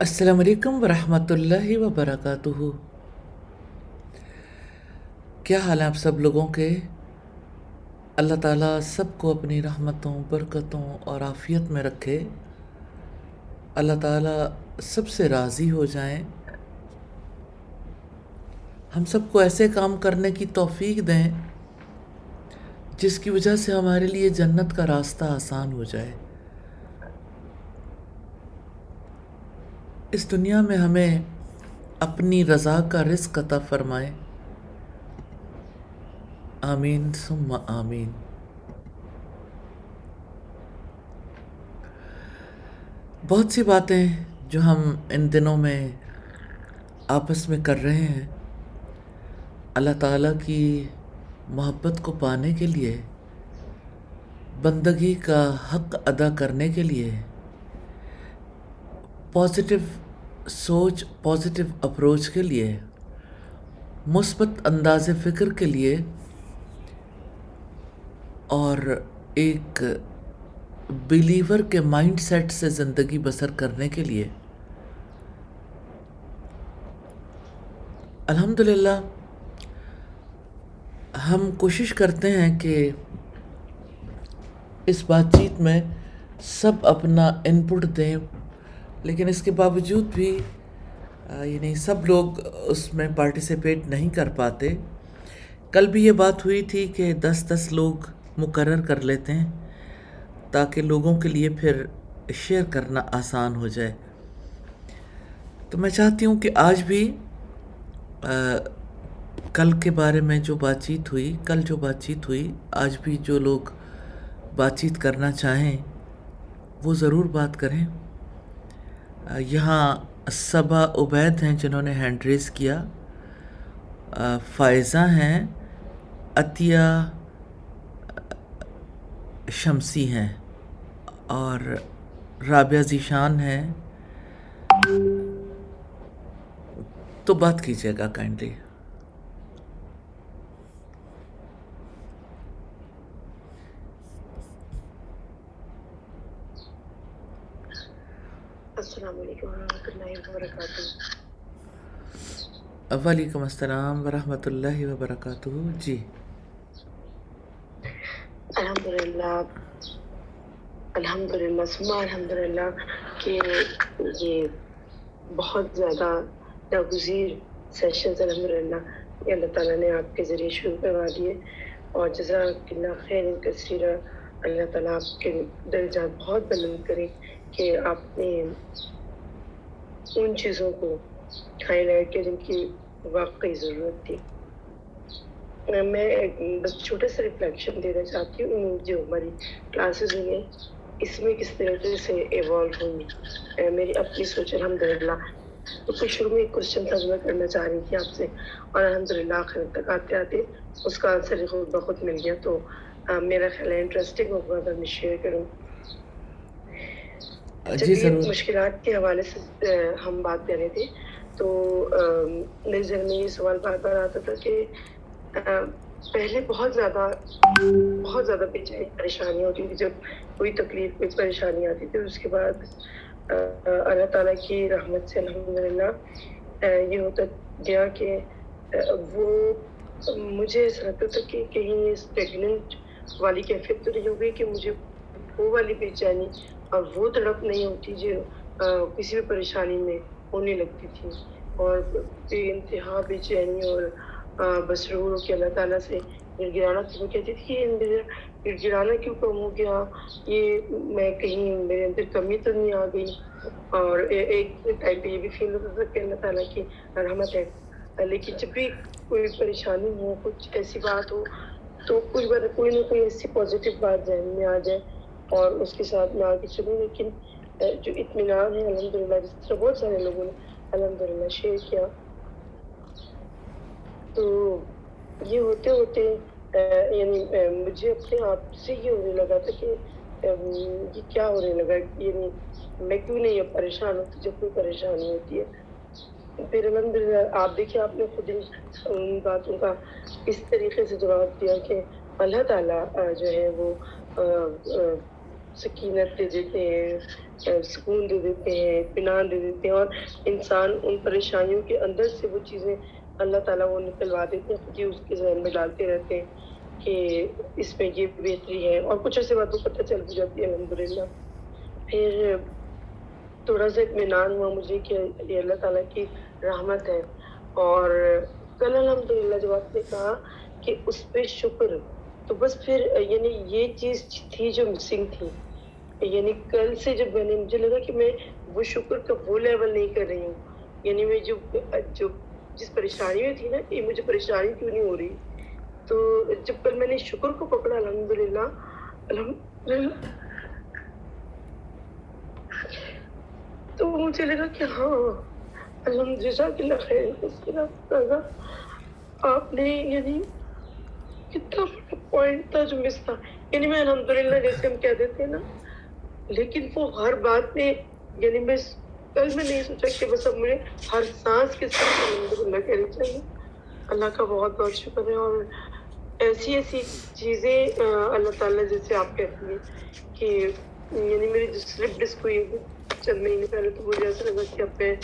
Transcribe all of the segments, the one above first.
السلام علیکم ورحمۃ اللہ وبرکاتہ۔ کیا حال ہے آپ سب لوگوں کے؟ اللہ تعالیٰ سب کو اپنی رحمتوں، برکتوں اور عافیت میں رکھے۔ اللہ تعالیٰ سب سے راضی ہو جائیں۔ ہم سب کو ایسے کام کرنے کی توفیق دیں جس کی وجہ سے ہمارے لیے جنت کا راستہ آسان ہو جائے۔ اس دنیا میں ہمیں اپنی رضا کا رزق عطا فرمائے۔ آمین، ثم آمین۔ بہت سی باتیں جو ہم ان دنوں میں آپس میں کر رہے ہیں، اللہ تعالیٰ کی محبت کو پانے کے لیے، بندگی کا حق ادا کرنے کے لیے۔ پازیٹیو سوچ پازیٹیو اپروچ کے لیے، مثبت انداز فکر کے لیے، اور ایک بلیور کے مائنڈ سیٹ سے زندگی بسر کرنے کے لیے۔ الحمد للہ ہم کوشش کرتے ہیں کہ اس بات چیت میں سب اپنا انپٹ دیں۔ لیکن اس کے باوجود بھی یعنی سب لوگ اس میں پارٹیسپیٹ نہیں کر پاتے۔ کل بھی یہ بات ہوئی تھی کہ دس دس لوگ مقرر کر لیتے ہیں تاکہ لوگوں کے لیے پھر شیئر کرنا آسان ہو جائے۔ تو میں چاہتی ہوں کہ آج بھی کل کے بارے میں جو بات چیت ہوئی، کل جو بات چیت ہوئی، آج بھی جو لوگ بات چیت کرنا چاہیں، وہ ضرور بات کریں۔ یہاں صبا عبید ہیں جنہوں نے ہینڈ ریز کیا۔ فائزہ ہیں، عطیہ، شمسی ہیں اور رابعہ ذیشان ہیں۔ تو بات کیجیے گا کائنڈلی السلام علیکم ورحمۃ اللہ وبرکاتہ۔ وعلیکم السلام ورحمۃ اللہ وبرکاتہ۔ جی۔ الحمد للہ الحمد للہ سما الحمد للہ کہ یہ بہت زیادہ ناگزیر سیشنز الحمد للہ یہ اللہ تعالیٰ نے آپ کے ذریعے شروع کروا دیے۔ اور جزاک اللہ خیر کثیرہ اللہ تعالیٰ آپ کے درجات بہت بلند کرے کہ آپ نے ان چیزوں کو ہائی لائٹ کیا جن کی واقعی ضرورت تھی۔ میں بس چھوٹا سا ریفلیکشن دینا چاہتی ہوں، جو ہماری کلاسز ہوئی ہیں، اس میں کس طریقے سے ایوالو ہوئی؟ میری اپنی سوچ الحمد للہ تو شروع میں ایک کوشچن تھا جو میں کرنا چاہ رہی تھی آپ سے، اور الحمد للہ آخر تک آتے آتے اس کا آنسر خود بخود مل گیا۔ تو میرا خیال ہے انٹرسٹنگ ہوگا اگر میں شیئر کروں۔ جی ضرور۔ مشکلات کے حوالے سے ہم بات کر رہے تھے تو میرے ذہن میں یہ سوال بار بار آتا تھا کہ پہلے بہت زیادہ بہت زیادہ پریشانی ہوتی تھی۔ جب کوئی تکلیف کوئی پریشانی آتی تھی اس کے بعد اللہ تعالیٰ کی رحمت سے الحمد للہ یہ ہوتا گیا کہ وہ مجھے ایسا لگتا تھا کہ کہیں پریگننٹ والی کیفیت تو نہیں ہو گئی کہ مجھے وہ والی بے چینی اور وہ تڑپ نہیں ہوتی جو کسی بھی پریشانی میں ہونے لگتی تھی۔ اور بے انتہا بے چینی اور بس رو کے اللہ تعالیٰ سے گڑ گڑانا تو میں کہتی تھی کہ گڑ گڑانا کیوں کم ہو گیا؟ یہ میں کہیں میرے اندر کمی تو نہیں آ گئی۔ اور ایک ٹائم پہ یہ بھی فیل ہوتا تھا کہ اللہ تعالیٰ کی رحمت ہے۔ لیکن جب بھی کوئی پریشانی ہو، کچھ ایسی بات ہو تو کچھ بات کوئی نہ کوئی ایسی پازیٹیو بات ذہن میں آ جائے اور اس کے ساتھ میں آگے چلوں لیکن جو اطمینان ہے الحمد للہ جس طرح بہت سارے لوگوں نے الحمد للہ شیئر کیا۔ تو یہ ہوتے ہوتے یعنی مجھے اپنے آپ سے یہ ہونے لگا تھا کہ یہ کیا ہونے لگا؟ یعنی میں کیوں نہیں پریشان ہوتی جب کوئی پریشانی ہوتی ہے پھر الحمد للہ آپ دیکھیے، آپ نے خود ان باتوں کا اس طریقے سے جواب دیا کہ اللہ تعالیٰ جو ہے وہ سکینت دے دیتے ہیں سکون دے دیتے ہیں، اطمینان دے دیتے ہیں، اور انسان ان پریشانیوں کے اندر سے وہ چیزیں اللہ تعالیٰ وہ نکلوا دیتے ہیں کہ اس کے ذہن میں ڈالتے رہتے ہیں کہ اس میں یہ بہتری ہے، اور کچھ ایسے باتوں پتہ چل بھی جاتی ہے الحمد للہ پھر تھوڑا سا اطمینان ہوا مجھے کہ یہ اللہ تعالیٰ کی رحمت ہے۔ اور کل الحمد للہ جب آپ نے کہا کہ اس پہ شکر، تو بس پھر یعنی یہ چیز تھی جو مسنگ تھی۔ یعنی کل سے جب میں نے، مجھے لگا کہ میں وہ شکر کا وہ لیول نہیں کر رہی ہوں۔ یعنی میں جو جو جس پریشانی میں تھی نا کہ مجھے پریشانی کیوں نہیں ہو رہی؟ تو جب کل میں نے شکر کو پکڑا الحمد للہ الحمد للہ تو مجھے لگا کہ ہاں الحمد للہ خیر آپ نے یعنی کتنا پوائنٹ تھا جو مس تھا۔ یعنی میں الحمد للہ جیسے ہم کہہ دیتے ہیں نا، لیکن وہ ہر بات میں یعنی میں کل میں نہیں سوچا کہ بس اب مجھے ہر سانس کے ساتھ الحمد للہ کہنی چاہیے۔ اللہ کا بہت بہت شکر ہے اور ایسی ایسی چیزیں اللہ تعالیٰ جیسے آپ کہتی ہیں کہ یعنی میری جو سلپ ڈسک ہوئی چند مہینے پہلے تو مجھے ایسا لگا کہ اب میں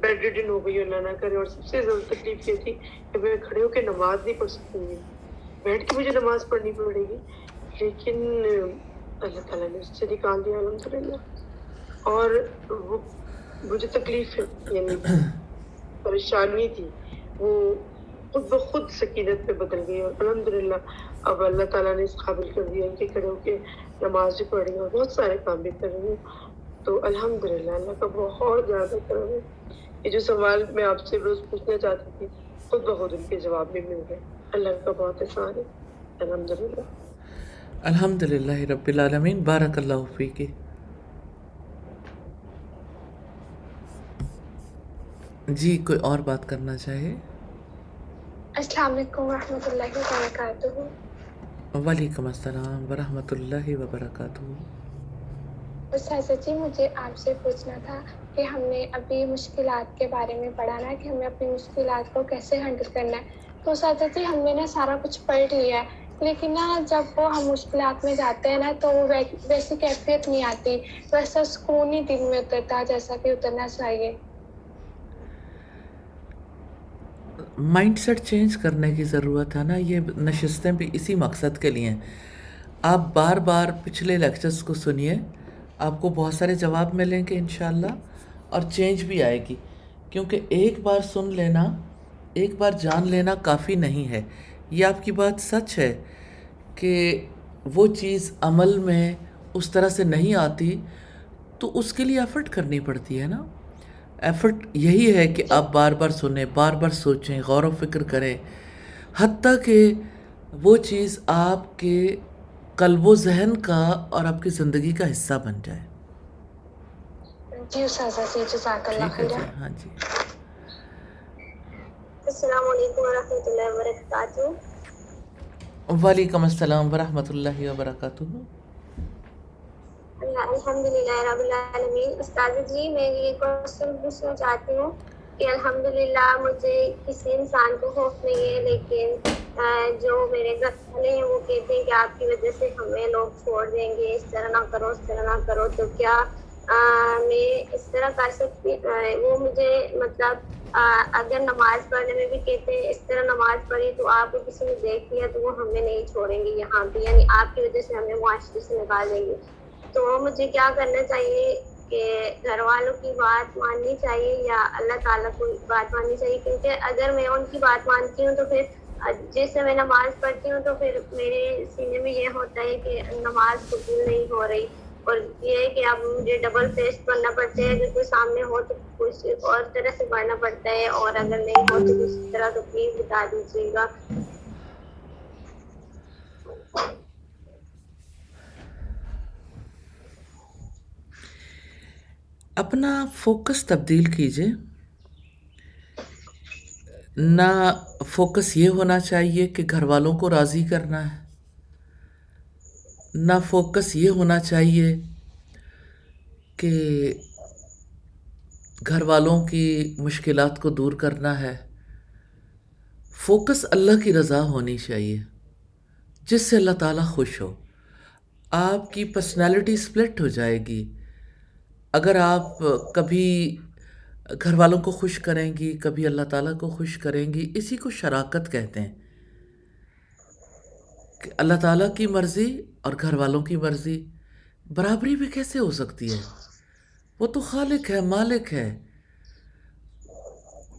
بیڈ ریڈن ہو گئی اللہ نہ کرے اور سب سے زیادہ تکلیف یہ تھی کہ میں کھڑے ہو کے نماز نہیں پڑھ سکتی ہوں بیٹھ کے مجھے نماز پڑھنی پڑے گی لیکن اللہ تعالیٰ نے اس سے نکال دیا الحمد للہ اور وہ مجھے تکلیف یعنی پریشانی تھی وہ خود بخود سکینت پہ بدل گئی اور الحمد للہ اب اللہ تعالیٰ نے اس قابل کر دیا کہ کھڑے ہو کے نماز بھی پڑھ رہی ہوں اور بہت سارے کام بھی کر رہی ہوں تو الحمد للہ اللہ کا بہت زیادہ کرم ہے یہ جو سوال میں آپ سے روز پوچھنا چاہتی تھی خود بخود ان کے جواب بھی مل گئے۔ اللہ کا بہت احسان ہے۔ الحمد للہ الحمد للہ رب العالمین۔ بارک اللہ فی کے جی کوئی اور بات کرنا چاہے؟ السلام علیکم ورحمۃ اللہ وبرکاتہ۔ وعلیکم السلام ورحمۃ اللہ وبرکاتہ۔ استاذہ جی مجھے آپ سے پوچھنا تھا کہ ہم نے ابھی مشکلات کے بارے میں پڑھا نا کہ ہمیں اپنی مشکلات کو کیسے ہینڈل کرنا ہے۔ تو اساتذہ جی ہم نے نا سارا کچھ پڑھ لیا ہے۔ لیکن نا جب وہ ہم مشکلات میں جاتے ہیں نا تو وہ ویسی کیفیت نہیں آتی۔ ویسا سکون ہی دل میں اترتا جیسا کہ اترنا چاہیے۔ مائنڈ سیٹ چینج کرنے کی ضرورت ہے نا۔ یہ نشستیں بھی اسی مقصد کے لیے ہیں۔ آپ بار بار پچھلے لیکچرز کو سنیے۔ آپ کو بہت سارے جواب ملیں گے انشاءاللہ، اور چینج بھی آئے گی۔ کیونکہ ایک بار سن لینا، ایک بار جان لینا کافی نہیں ہے۔ یہ آپ کی بات سچ ہے کہ وہ چیز عمل میں اس طرح سے نہیں آتی، تو اس کے لیے ایفرٹ کرنی پڑتی ہے نا۔ ایفرٹ یہی ہے کہ آپ بار بار سنیں، بار بار سوچیں، غور و فکر کریں۔ حتیٰ کہ وہ چیز آپ کے قلب و ذہن کا اور آپ کی زندگی کا حصہ بن جائے۔ جی ہاں جی۔ السلام علیکم ورحمۃ اللہ وبرکاتہ۔ وعلیکم السلام ورحمۃ اللہ وبرکاتہ۔ الحمد للہ رب العالمین۔ استاد جی میں یہ کوشچن پوچھنا چاہتی ہوں۔ کہ الحمد للہ مجھے کسی انسان کو خوف نہیں ہے، لیکن جو میرے گھر والے ہیں، وہ کہتے ہیں کہ آپ کی وجہ سے ہمیں لوگ چھوڑ دیں گے، اس طرح نہ کرو، اس طرح نہ کرو۔ تو کیا میں اس طرح کر سکتی وہ مجھے مطلب اگر نماز پڑھنے میں بھی کہتے ہیں، اس طرح نماز پڑھی تو آپ کو کسی نے دیکھ لیا تو وہ ہمیں نہیں چھوڑیں گے یہاں پہ یعنی آپ کی وجہ سے ہمیں معاشرے سے نکال دیں گے۔ تو مجھے کیا کرنا چاہیے؟ کہ گھر والوں کی بات ماننی چاہیے یا اللہ تعالیٰ کو بات ماننی چاہیے، کیونکہ اگر میں ان کی بات مانتی ہوں تو پھر جیسے میں نماز پڑھتی ہوں تو پھر میرے سینے میں یہ ہوتا ہے کہ نماز قبول نہیں ہو رہی۔ اور یہ ہے کہ اب مجھے ڈبل فیس کرنا پڑتا ہے، اگر کوئی سامنے ہو تو کچھ اور طرح سے پڑھنا پڑتا ہے، اور اگر نہیں ہو تو کسی طرح تو پلیز بتا دیجیے گا۔ اپنا فوکس تبدیل کیجیے نہ فوکس یہ ہونا چاہیے کہ گھر والوں کو راضی کرنا ہے۔ نہ فوکس یہ ہونا چاہیے کہ گھر والوں کی مشکلات کو دور کرنا ہے۔ فوکس اللہ کی رضا ہونی چاہیے، جس سے اللہ تعالیٰ خوش ہو۔ آپ کی پرسنالٹی سپلٹ ہو جائے گی۔ اگر آپ کبھی گھر والوں کو خوش کریں گی، کبھی اللہ تعالیٰ کو خوش کریں گی، اسی کو شراکت کہتے ہیں۔ کہ اللہ تعالیٰ کی مرضی اور گھر والوں کی مرضی برابری بھی کیسے ہو سکتی ہے؟ وہ تو خالق ہے، مالک ہے۔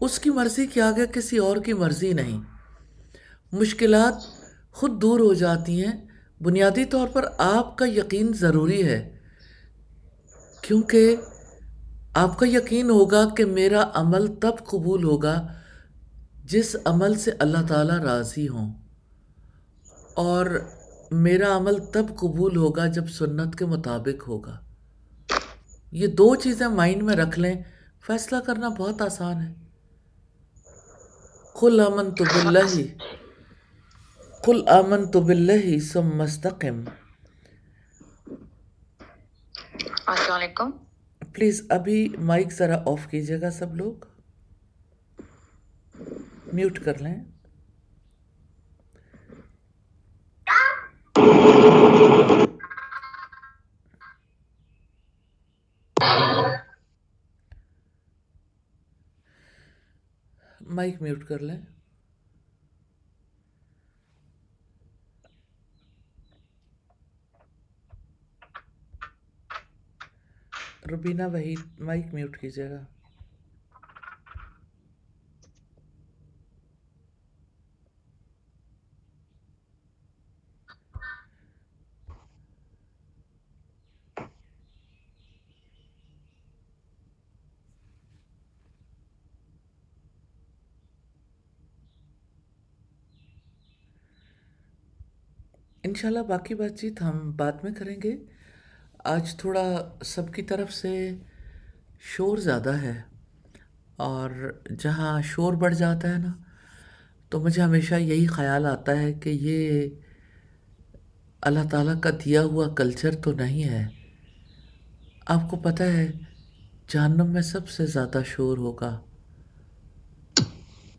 اس کی مرضی کے آگے کسی اور کی مرضی نہیں۔ مشکلات خود دور ہو جاتی ہیں۔ بنیادی طور پر آپ کا یقین ضروری ہے۔ کیونکہ آپ کا یقین ہوگا کہ میرا عمل تب قبول ہوگا جس عمل سے اللہ تعالیٰ راضی ہوں۔ اور میرا عمل تب قبول ہوگا جب سنت کے مطابق ہوگا۔ یہ دو چیزیں مائنڈ میں رکھ لیں، فیصلہ کرنا بہت آسان ہے۔ کل امن تو بلّہ کل امن تو بلّہ سم مستقم السلام علیکم۔ پلیز ابھی مائک ذرا آف کیجیے گا سب لوگ۔ میوٹ کر لیں۔ مائک میوٹ کر لیں۔ روبینہ وحید مائک میوٹ کیجیے گا۔ انشاءاللہ باقی بات چیت ہم بعد میں کریں گے۔ آج تھوڑا سب کی طرف سے شور زیادہ ہے اور جہاں شور بڑھ جاتا ہے نا، تو مجھے ہمیشہ یہی خیال آتا ہے کہ یہ اللہ تعالیٰ کا دیا ہوا کلچر تو نہیں ہے۔ آپ کو پتہ ہے، جہنم میں سب سے زیادہ شور ہوگا۔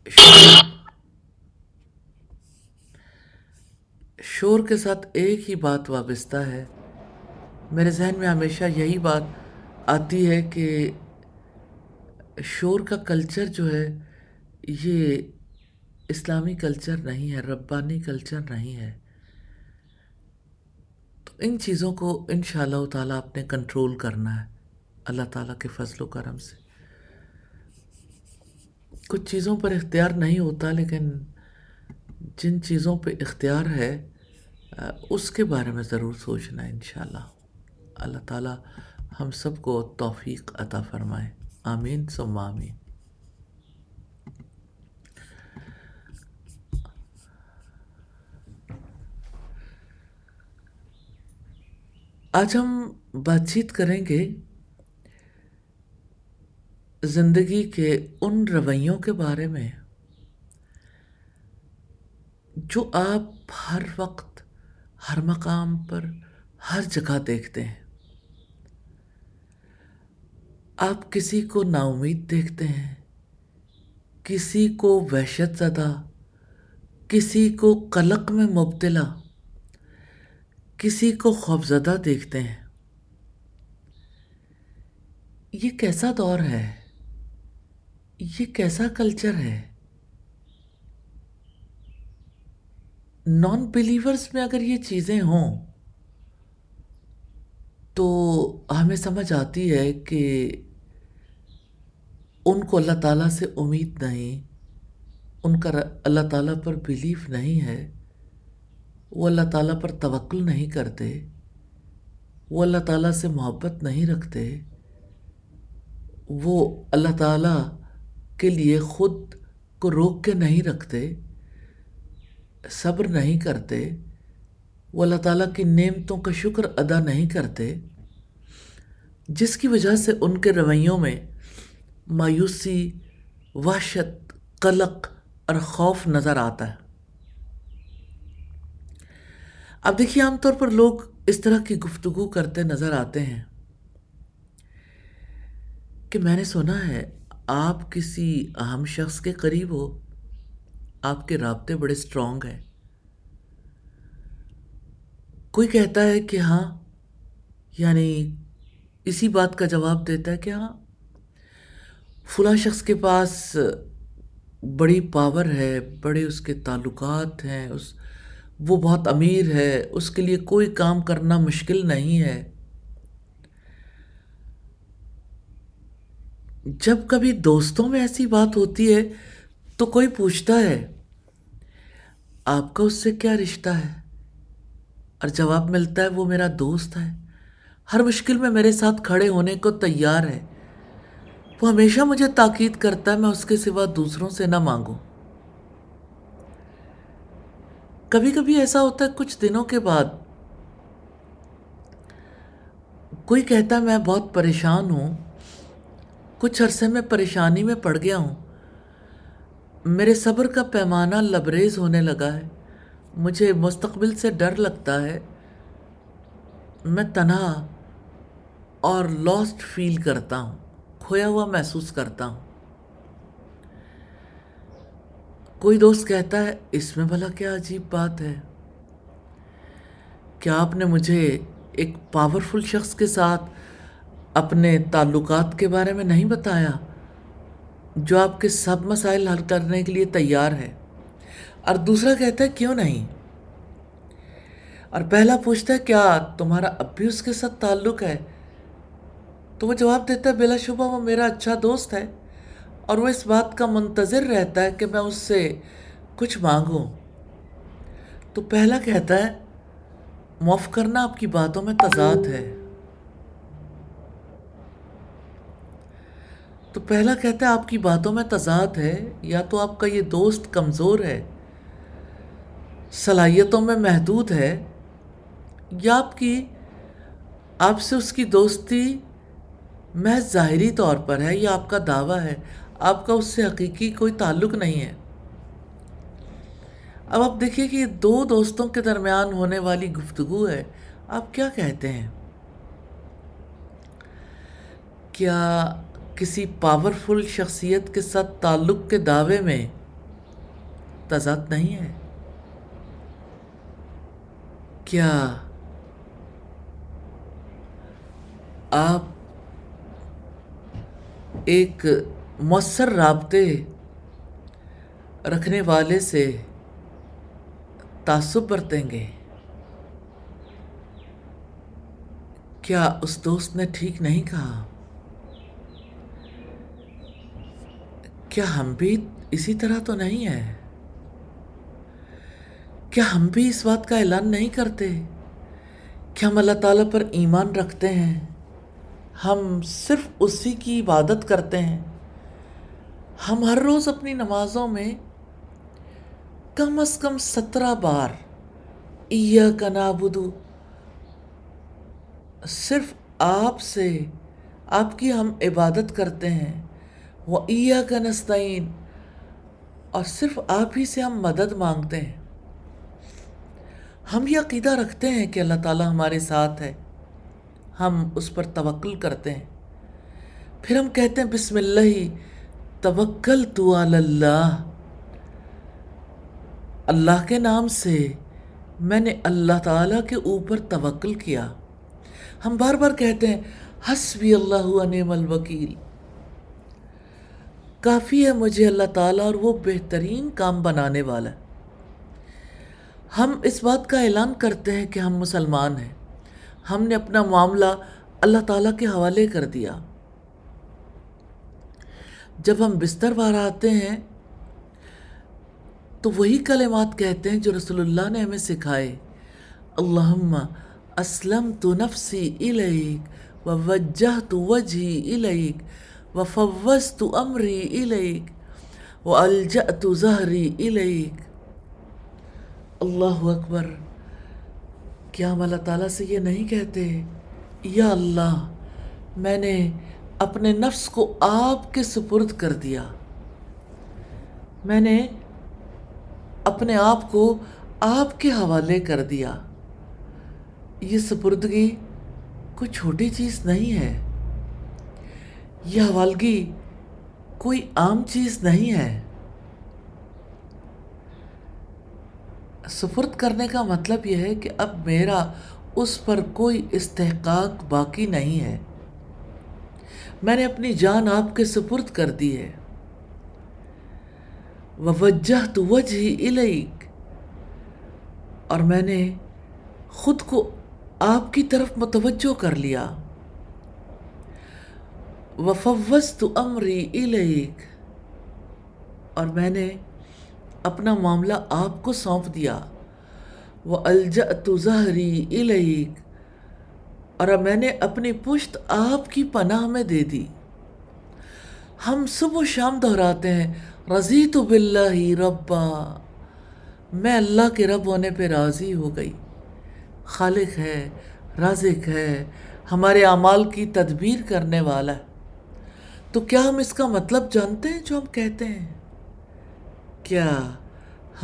شور شور کے ساتھ ایک ہی بات وابستہ ہے۔ میرے ذہن میں ہمیشہ یہی بات آتی ہے کہ شور کا کلچر جو ہے، یہ اسلامی کلچر نہیں ہے، ربانی کلچر نہیں ہے۔ تو ان چیزوں کو ان شاء اللہ تعالیٰ آپ نے کنٹرول کرنا ہے، اللہ تعالیٰ کے فضل و کرم سے۔ کچھ چیزوں پر اختیار نہیں ہوتا، لیکن جن چیزوں پہ اختیار ہے، اس کے بارے میں ضرور سوچنا ہے انشاءاللہ۔ اللہ تعالیٰ ہم سب کو توفیق عطا فرمائے۔ آمین، ثم آمین۔ آج ہم بات چیت کریں گے زندگی کے ان رویوں کے بارے میں جو آپ ہر وقت، ہر مقام پر، ہر جگہ دیکھتے ہیں۔ آپ کسی کو نا امید دیکھتے ہیں، کسی کو وحشت زدہ، کسی کو قلق میں مبتلا، کسی کو خوفزدہ دیکھتے ہیں۔ یہ کیسا دور ہے؟ یہ کیسا کلچر ہے؟ نان بلیورس میں اگر یہ چیزیں ہوں، تو ہمیں سمجھ آتی ہے کہ ان کو اللہ تعالیٰ سے امید نہیں، ان کا اللہ تعالیٰ پر بلیف نہیں ہے، وہ اللہ تعالیٰ پر توقل نہیں کرتے، وہ اللہ تعالیٰ سے محبت نہیں رکھتے، وہ اللہ تعالیٰ کے لیے خود کو روک کے نہیں رکھتے، صبر نہیں کرتے، وہ اللہ تعالیٰ کی نعمتوں کا شکر ادا نہیں کرتے، جس کی وجہ سے ان کے رویوں میں مایوسی، وحشت، قلق اور خوف نظر آتا ہے۔ اب دیکھیے عام طور پر لوگ اس طرح کی گفتگو کرتے نظر آتے ہیں کہ میں نے سنا ہے، آپ کسی اہم شخص کے قریب ہو، آپ کے رابطے بڑے اسٹرانگ ہیں۔ کوئی کہتا ہے کہ ہاں یعنی اسی بات کا جواب دیتا ہے کہ ہاں فلاں شخص کے پاس بڑی پاور ہے، بڑے اس کے تعلقات ہیں، اس، وہ بہت امیر ہے، اس کے لیے کوئی کام کرنا مشکل نہیں ہے۔ جب کبھی دوستوں میں ایسی بات ہوتی ہے تو کوئی پوچھتا ہے، آپ کا اس سے کیا رشتہ ہے؟ اور جواب ملتا ہے، وہ میرا دوست ہے۔ ہر مشکل میں میرے ساتھ کھڑے ہونے کو تیار ہے۔ وہ ہمیشہ مجھے تاکید کرتا ہے میں اس کے سوا دوسروں سے نہ مانگوں۔ کبھی کبھی ایسا ہوتا ہے، کچھ دنوں کے بعد کوئی کہتا ہے، میں بہت پریشان ہوں، کچھ عرصے میں پریشانی میں پڑ گیا ہوں۔ میرے صبر کا پیمانہ لبریز ہونے لگا ہے۔ مجھے مستقبل سے ڈر لگتا ہے۔ میں تنہا اور لاسٹ فیل کرتا ہوں۔ کھویا ہوا محسوس کرتا ہوں۔ کوئی دوست کہتا ہے، اس میں بھلا کیا عجیب بات ہے؟ کیا آپ نے مجھے ایک پاورفل شخص کے ساتھ اپنے تعلقات کے بارے میں نہیں بتایا؟ جو آپ کے سب مسائل حل کرنے کے لیے تیار ہے۔ اور دوسرا کہتا ہے، کیوں نہیں؟ اور پہلا پوچھتا ہے، کیا تمہارا اب بھی اس کے ساتھ تعلق ہے؟ تو وہ جواب دیتا ہے، بلا شبہ وہ میرا اچھا دوست ہے۔ اور وہ اس بات کا منتظر رہتا ہے کہ میں اس سے کچھ مانگوں۔ تو پہلا کہتا ہے، معاف کرنا آپ کی باتوں میں تضاد ہے۔ تو پہلا کہتا ہے، آپ کی باتوں میں تضاد ہے، یا تو آپ کا یہ دوست کمزور ہے، صلاحیتوں میں محدود ہے، یا آپ کی، آپ سے اس کی دوستی محض ظاہری طور پر ہے یا آپ کا دعویٰ ہے۔ آپ کا اس سے حقیقی کوئی تعلق نہیں ہے۔ اب آپ دیکھیے کہ یہ دو دوستوں کے درمیان ہونے والی گفتگو ہے۔ آپ کیا کہتے ہیں؟ کیا کسی پاورفل شخصیت کے ساتھ تعلق کے دعوے میں تضاد نہیں ہے؟ کیا آپ ایک مؤثر رابطے رکھنے والے سے تعصب برتیں گے۔ کیا اس دوست نے ٹھیک نہیں کہا؟ کیا ہم بھی اسی طرح تو نہیں ہیں؟ کیا ہم بھی اس بات کا اعلان نہیں کرتے؟ کہ ہم اللہ تعالیٰ پر ایمان رکھتے ہیں؟ ہم صرف اسی کی عبادت کرتے ہیں۔ ہم ہر روز اپنی نمازوں میں کم از کم سترہ بار ایا کا نابدو صرف آپ سے آپ کی ہم عبادت کرتے ہیں۔ وہ ایا کا نستعین، اور صرف آپ ہی سے ہم مدد مانگتے ہیں۔ ہم یہ عقیدہ رکھتے ہیں کہ اللہ تعالیٰ ہمارے ساتھ ہے۔ ہم اس پر توکل کرتے ہیں۔ پھر ہم کہتے ہیں، بسم اللہ توکل تو اللہ۔ اللہ کے نام سے میں نے اللہ تعالیٰ کے اوپر توکل کیا۔ ہم بار بار کہتے ہیں، حسبی اللہ نعم الوکیل۔ کافی ہے مجھے اللہ تعالیٰ اور وہ بہترین کام بنانے والا۔ ہم اس بات کا اعلان کرتے ہیں کہ ہم مسلمان ہیں۔ ہم نے اپنا معاملہ اللہ تعالیٰ کے حوالے کر دیا۔ جب ہم بستر بار آتے ہیں، تو وہی کلمات کہتے ہیں جو رسول اللہ نے ہمیں سکھائے۔ اللہم اسلم تو نفسی الیک و وجہ تو وجہی الیک وفوضت امری الیک والجأت ظہری الیک۔ اللہ اکبر۔ کیا ہم اللہ تعالیٰ سے یہ نہیں کہتے؟ یا اللہ، میں نے اپنے نفس کو آپ کے سپرد کر دیا۔ میں نے اپنے آپ کو آپ کے حوالے کر دیا۔ یہ سپردگی کوئی چھوٹی چیز نہیں ہے۔ یہ حوالگی کوئی عام چیز نہیں ہے۔ سفرد کرنے کا مطلب یہ ہے کہ اب میرا اس پر کوئی استحقاق باقی نہیں ہے۔ میں نے اپنی جان آپ کے سپرد کر دی ہے۔ وجہ تو وجہ ہی اور میں نے خود کو آپ کی طرف متوجہ کر لیا۔ وفوضت امری الیک۔ اور میں نے اپنا معاملہ آپ کو سونپ دیا۔ وہ الجأت ظہری الیک اور اب میں نے اپنی پشت آپ کی پناہ میں دے دی۔ ہم صبح و شام دہراتے ہیں۔ رضی تو بلّہ ربا۔ میں اللہ کے رب ہونے پہ راضی ہو گئی۔ خالق ہے، رازق ہے، ہمارے اعمال کی تدبیر کرنے والا ہے۔ تو کیا ہم اس کا مطلب جانتے ہیں جو ہم کہتے ہیں؟ کیا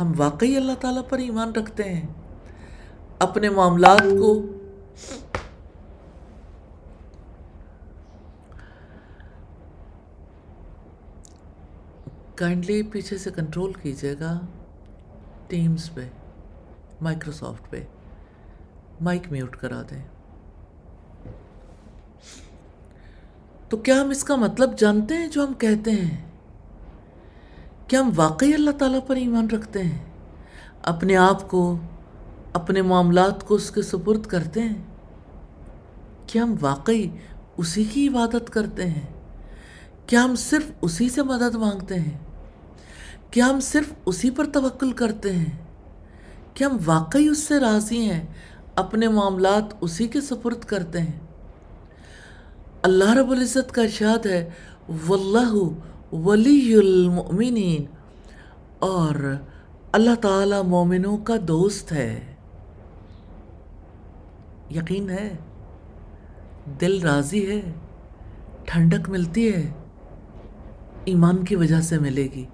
ہم واقعی اللہ تعالیٰ پر ایمان رکھتے ہیں؟ اپنے معاملات کو کائنڈلی پیچھے سے کنٹرول کیجیے گا ٹیمز پہ مائکروسافٹ پہ۔ مائک میوٹ کرا دیں۔ تو کیا ہم اس کا مطلب جانتے ہیں جو ہم کہتے ہیں؟ کیا ہم واقعی اللہ تعالیٰ پر ایمان رکھتے ہیں؟ اپنے آپ کو، اپنے معاملات کو اس کے سپرد کرتے ہیں؟ کیا ہم واقعی اسی کی عبادت کرتے ہیں؟ کیا ہم صرف اسی سے مدد مانگتے ہیں؟ کیا ہم صرف اسی پر توکل کرتے ہیں؟ کیا ہم واقعی اس سے راضی ہیں؟ اپنے معاملات اسی کے سپرد کرتے ہیں؟ اللہ رب العزت کا ارشاد ہے، واللہ ولی المؤمنین اور اللہ تعالی مومنوں کا دوست ہے۔ یقین ہے؟ دل راضی ہے؟ ٹھنڈک ملتی ہے؟ ایمان کی وجہ سے ملے گی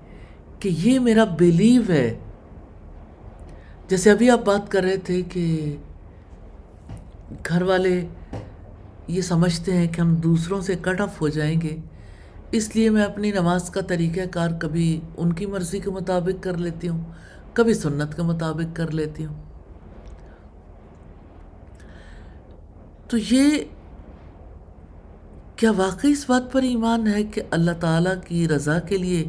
کہ یہ میرا بلیو ہے۔ جیسے ابھی آپ بات کر رہے تھے کہ گھر والے یہ سمجھتے ہیں کہ ہم دوسروں سے کٹ آف ہو جائیں گے۔ اس لیے میں اپنی نماز کا طریقہ کار کبھی ان کی مرضی کے مطابق کر لیتی ہوں، کبھی سنت کے مطابق کر لیتی ہوں۔ تو یہ کیا واقعی اس بات پر ایمان ہے کہ اللہ تعالیٰ کی رضا کے لیے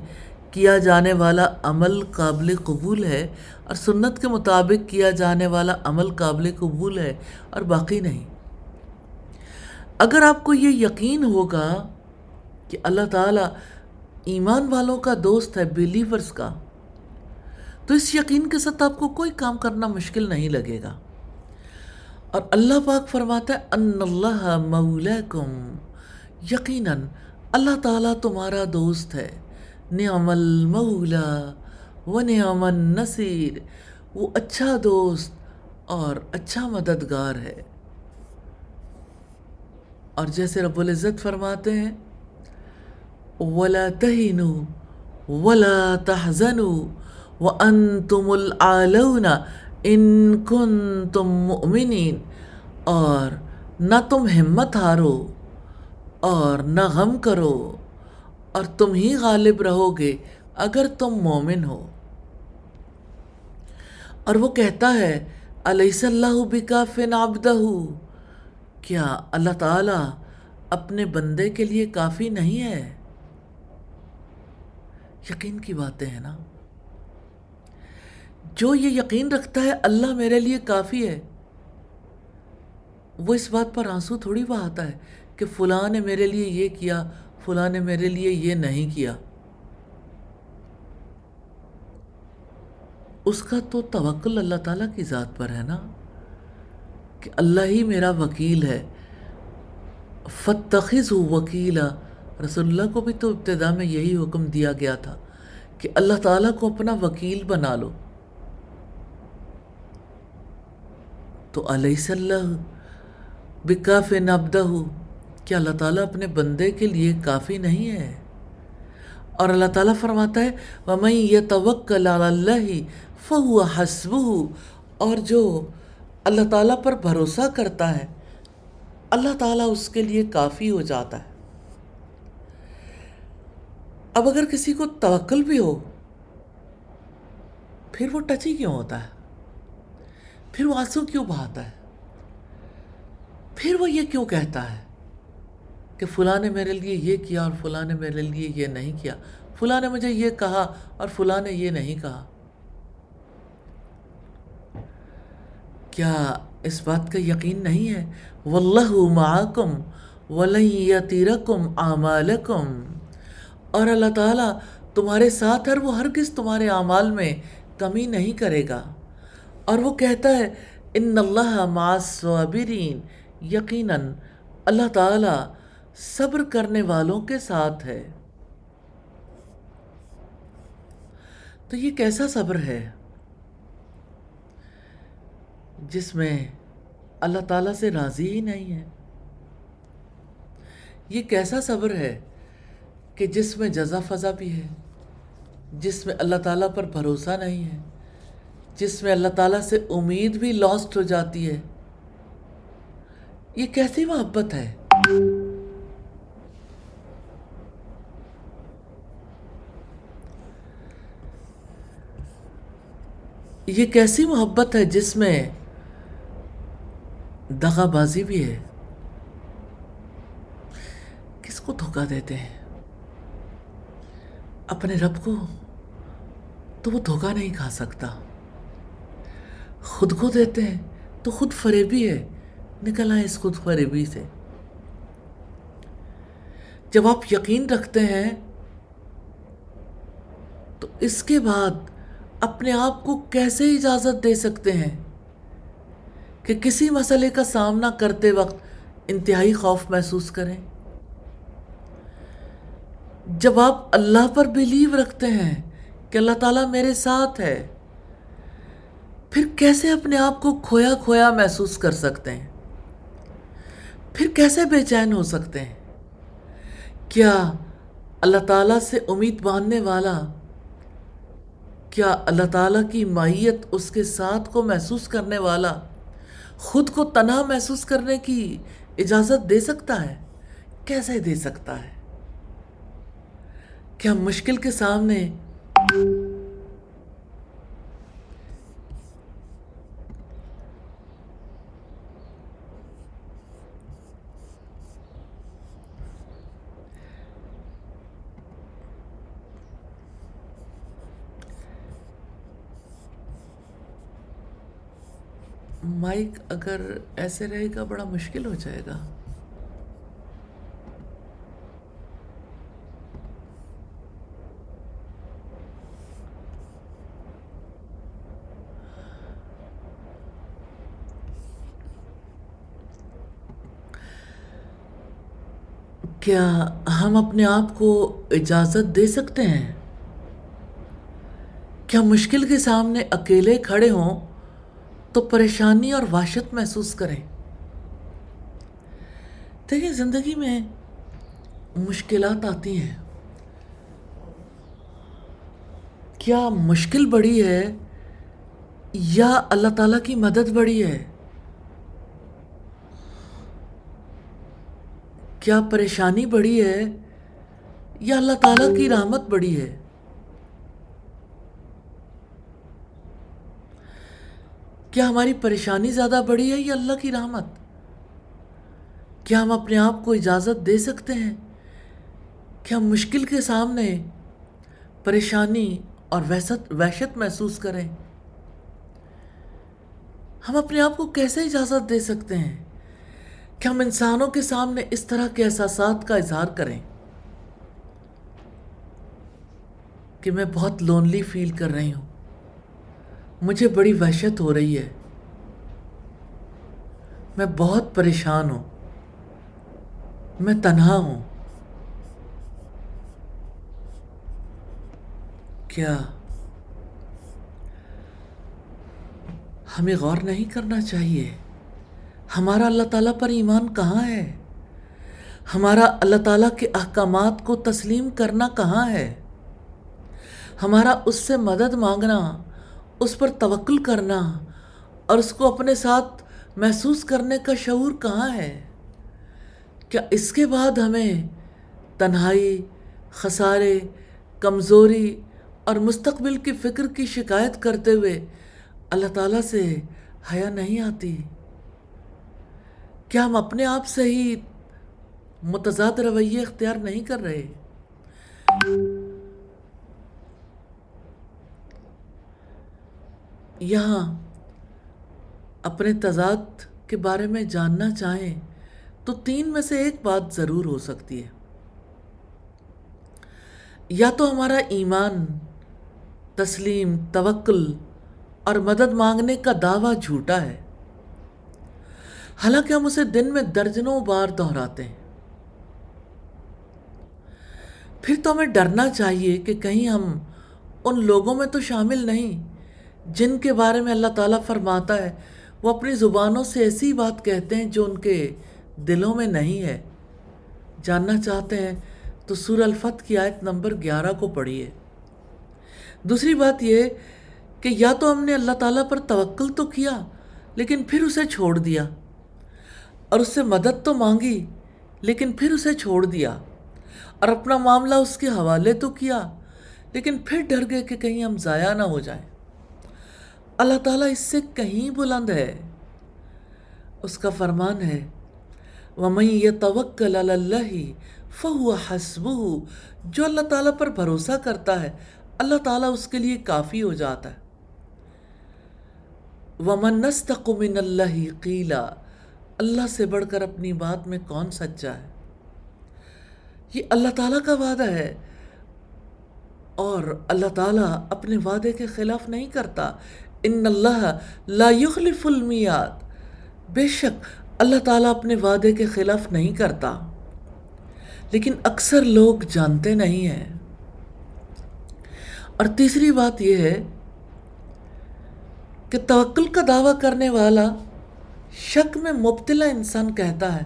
کیا جانے والا عمل قابل قبول ہے اور سنت کے مطابق کیا جانے والا عمل قابل قبول ہے اور باقی نہیں؟ اگر آپ کو یہ یقین ہوگا کہ اللہ تعالیٰ ایمان والوں کا دوست ہے بلیورز کا۔ تو اس یقین کے ساتھ آپ کو کوئی کام کرنا مشکل نہیں لگے گا۔ اور اللہ پاک فرماتا ہے، ان اللہ مولیکم۔ یقیناً اللہ تعالیٰ تمہارا دوست ہے۔ نعم المولا و نعم النصیر۔ وہ اچھا دوست اور اچھا مددگار ہے۔ اور جیسے رب العزت فرماتے ہیں ولا تَهِنُوا ولا تَحْزَنُوا وَأَنْتُمُ الْعَالَوْنَ إِن كُنْتُم مُؤْمِنِينَ، اور نہ تم ہمت ہارو اور نہ غم کرو، اور تم ہی غالب رہو گے اگر تم مومن ہو۔ اور وہ کہتا ہے علیہ اللہ بکافن عبدہ؟ کیا اللہ تعالیٰ اپنے بندے کے لیے کافی نہیں ہے؟ یقین کی باتیں ہیں نا۔ جو یہ یقین رکھتا ہے اللہ میرے لیے کافی ہے۔ وہ اس بات پر آنسو تھوڑی بہاتا ہے کہ فلاں نے میرے لیے یہ کیا، فلاں نے میرے لیے یہ نہیں کیا۔ اس کا تو توکل اللہ تعالیٰ کی ذات پر ہے نا کہ اللہ ہی میرا وکیل ہے۔ فتخذ وکیلا رسول اللہ کو بھی تو ابتدا میں یہی حکم دیا گیا تھا کہ اللہ تعالیٰ کو اپنا وکیل بنا لو۔ تو علیہ صلی بکاف نبدہ، کیا اللہ تعالیٰ اپنے بندے کے لیے کافی نہیں ہے؟ اور اللہ تعالیٰ فرماتا ہے، وَمَن يَتَوَكَّلَ عَلَى اللَّهِ فَهُوَ حَسْبُهُ۔ اور جو اللہ تعالیٰ پر بھروسہ کرتا ہے، اللہ تعالیٰ اس کے لیے کافی ہو جاتا ہے۔ اب اگر کسی کو توکل بھی ہو، پھر وہ ٹچی کیوں ہوتا ہے؟ پھر وہ آنسو کیوں بہاتا ہے؟ پھر وہ یہ کیوں کہتا ہے کہ فلاں نے میرے لیے یہ کیا اور فلاں نے میرے لیے یہ نہیں کیا؟ فلاں نے مجھے یہ کہا اور فلاں نے یہ نہیں کہا۔ کیا اس بات کا یقین نہیں ہے؟ واللہ معاکم ولن یتیرکم اعمالکم اور اللہ تعالیٰ تمہارے ساتھ ہے وہ ہر کس تمہارے اعمال میں کمی نہیں کرے گا۔ اور وہ کہتا ہے، ان اللہ مع الصابرین یقیناً اللہ تعالیٰ صبر کرنے والوں کے ساتھ ہے۔ تو یہ کیسا صبر ہے؟ جس میں اللہ تعالیٰ سے راضی ہی نہیں ہے۔ یہ کیسا صبر ہے؟ کہ جس میں جزا فضا بھی ہے، جس میں اللہ تعالیٰ پر بھروسہ نہیں ہے، جس میں اللہ تعالیٰ سے امید بھی لاسٹ ہو جاتی ہے۔ یہ کیسی محبت ہے؟ یہ کیسی محبت ہے جس میں دغا بازی بھی ہے؟ کس کو دھوکہ دیتے ہیں؟ اپنے رب کو تو وہ دھوکہ نہیں کھا سکتا۔ خود کو دیتے ہیں تو خود فریبی ہے۔ نکل آئے اس خود فریبی سے۔ جب آپ یقین رکھتے ہیں تو اس کے بعد اپنے آپ کو کیسے اجازت دے سکتے ہیں کہ کسی مسئلے کا سامنا کرتے وقت انتہائی خوف محسوس کریں؟ جب آپ اللہ پر بلیو رکھتے ہیں کہ اللہ تعالیٰ میرے ساتھ ہے، پھر کیسے اپنے آپ کو کھویا کھویا محسوس کر سکتے ہیں؟ پھر کیسے بے چین ہو سکتے ہیں؟ کیا اللہ تعالیٰ سے امید باندھنے والا، کیا اللہ تعالیٰ کی ماہیت اس کے ساتھ کو محسوس کرنے والا، خود کو تنہا محسوس کرنے کی اجازت دے سکتا ہے؟ کیسے دے سکتا ہے؟ کیا مشکل کے سامنے؟ مائک اگر ایسے رہے گا بڑا مشکل ہو جائے گا۔ کیا ہم اپنے آپ کو اجازت دے سکتے ہیں؟ کیا مشکل کے سامنے اکیلے کھڑے ہوں تو پریشانی اور وحشت محسوس کریں؟ دیکھیں، زندگی میں مشکلات آتی ہیں۔ کیا مشکل بڑی ہے یا اللہ تعالیٰ کی مدد بڑی ہے؟ کیا پریشانی بڑی ہے یا اللہ تعالیٰ کی رحمت بڑی ہے؟ کیا ہماری پریشانی زیادہ بڑی ہے یا اللہ کی رحمت؟ کیا ہم اپنے آپ کو اجازت دے سکتے ہیں؟ کہ ہم مشکل کے سامنے پریشانی اور وحشت وحشت محسوس کریں؟ ہم اپنے آپ کو کیسے اجازت دے سکتے ہیں؟ کہ ہم انسانوں کے سامنے اس طرح کے احساسات کا اظہار کریں کہ میں بہت لونلی فیل کر رہی ہوں۔ مجھے بڑی وحشت ہو رہی ہے۔ میں بہت پریشان ہوں۔ میں تنہا ہوں۔ کیا ہمیں غور نہیں کرنا چاہیے؟ ہمارا اللہ تعالیٰ پر ایمان کہاں ہے؟ ہمارا اللہ تعالیٰ کے احکامات کو تسلیم کرنا کہاں ہے؟ ہمارا اس سے مدد مانگنا، اس پر توکل کرنا اور اس کو اپنے ساتھ محسوس کرنے کا شعور کہاں ہے؟ کیا اس کے بعد ہمیں تنہائی، خسارے، کمزوری اور مستقبل کی فکر کی شکایت کرتے ہوئے اللہ تعالیٰ سے حیا نہیں آتی؟ کیا ہم اپنے آپ سے ہی متضاد رویے اختیار نہیں کر رہے؟ یہاں اپنے تضاد کے بارے میں جاننا چاہیں تو تین میں سے ایک بات ضرور ہو سکتی ہے۔ یا تو ہمارا ایمان، تسلیم، توکل اور مدد مانگنے کا دعویٰ جھوٹا ہے حالانکہ ہم اسے دن میں درجنوں بار دہراتے ہیں۔ پھر تو ہمیں ڈرنا چاہیے کہ کہیں ہم ان لوگوں میں تو شامل نہیں جن کے بارے میں اللہ تعالیٰ فرماتا ہے۔ وہ اپنی زبانوں سے ایسی بات کہتے ہیں جو ان کے دلوں میں نہیں ہے۔ جاننا چاہتے ہیں تو سور الفت کی آیت نمبر گیارہ کو پڑھیے۔ دوسری بات یہ کہ یا تو ہم نے اللہ تعالیٰ پر توکل تو کیا لیکن پھر اسے چھوڑ دیا۔ اور اس سے مدد تو مانگی، لیکن پھر اسے چھوڑ دیا اور اپنا معاملہ اس کے حوالے تو کیا، لیکن پھر ڈر گئے کہ کہیں ہم ضائع نہ ہو جائیں۔ اللہ تعالیٰ اس سے کہیں بلند ہے۔ اس کا فرمان ہے، وَمَن يَتَوَكَّلَ عَلَى اللَّهِ فَهُوَ حَسْبُهُ، جو اللہ تعالیٰ پر بھروسہ کرتا ہے، اللہ تعالیٰ اس کے لیے کافی ہو جاتا ہے۔ وَمَن نَسْتَقُ مِنَ اللَّهِ قِيلًا اللہ سے بڑھ کر اپنی بات میں کون سچا ہے؟ یہ اللہ تعالیٰ کا وعدہ ہے۔ اور اللہ تعالیٰ اپنے وعدے کے خلاف نہیں کرتا۔ ان اللہ لا یخلف المیاد۔ بے شک اللہ تعالیٰ اپنے وعدے کے خلاف نہیں کرتا۔ لیکن اکثر لوگ جانتے نہیں ہیں۔ اور تیسری بات یہ ہے کہ توکل کا دعویٰ کرنے والا شک میں مبتلا انسان کہتا ہے،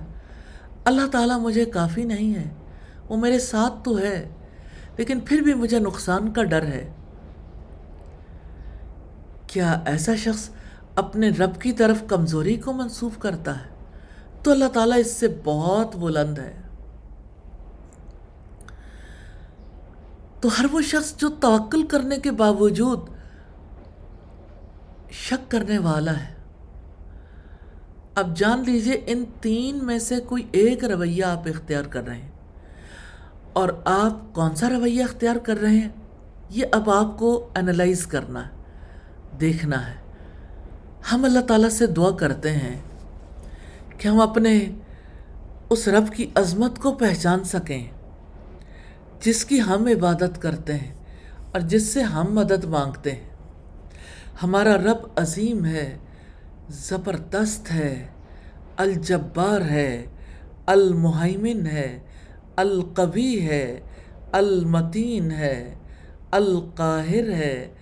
اللہ تعالیٰ مجھے کافی نہیں ہے، وہ میرے ساتھ تو ہے، لیکن پھر بھی مجھے نقصان کا ڈر ہے۔ کیا ایسا شخص اپنے رب کی طرف کمزوری کو منسوخ کرتا ہے؟ تو اللہ تعالیٰ اس سے بہت بلند ہے۔ تو ہر وہ شخص جو توکل کرنے کے باوجود شک کرنے والا ہے۔ اب جان لیجیے ان تین میں سے کوئی ایک رویہ آپ اختیار کر رہے ہیں۔ اور آپ کون سا رویہ اختیار کر رہے ہیں؟ یہ اب آپ کو انالائز کرنا ہے، دیکھنا ہے۔ ہم اللہ تعالیٰ سے دعا کرتے ہیں کہ ہم اپنے اس رب کی عظمت کو پہچان سکیں، جس کی ہم عبادت کرتے ہیں اور جس سے ہم مدد مانگتے ہیں۔ ہمارا رب عظیم ہے۔ زبردست ہے، الجبار ہے المحیمن ہے، القوی ہے، المتین ہے، القاہر ہے،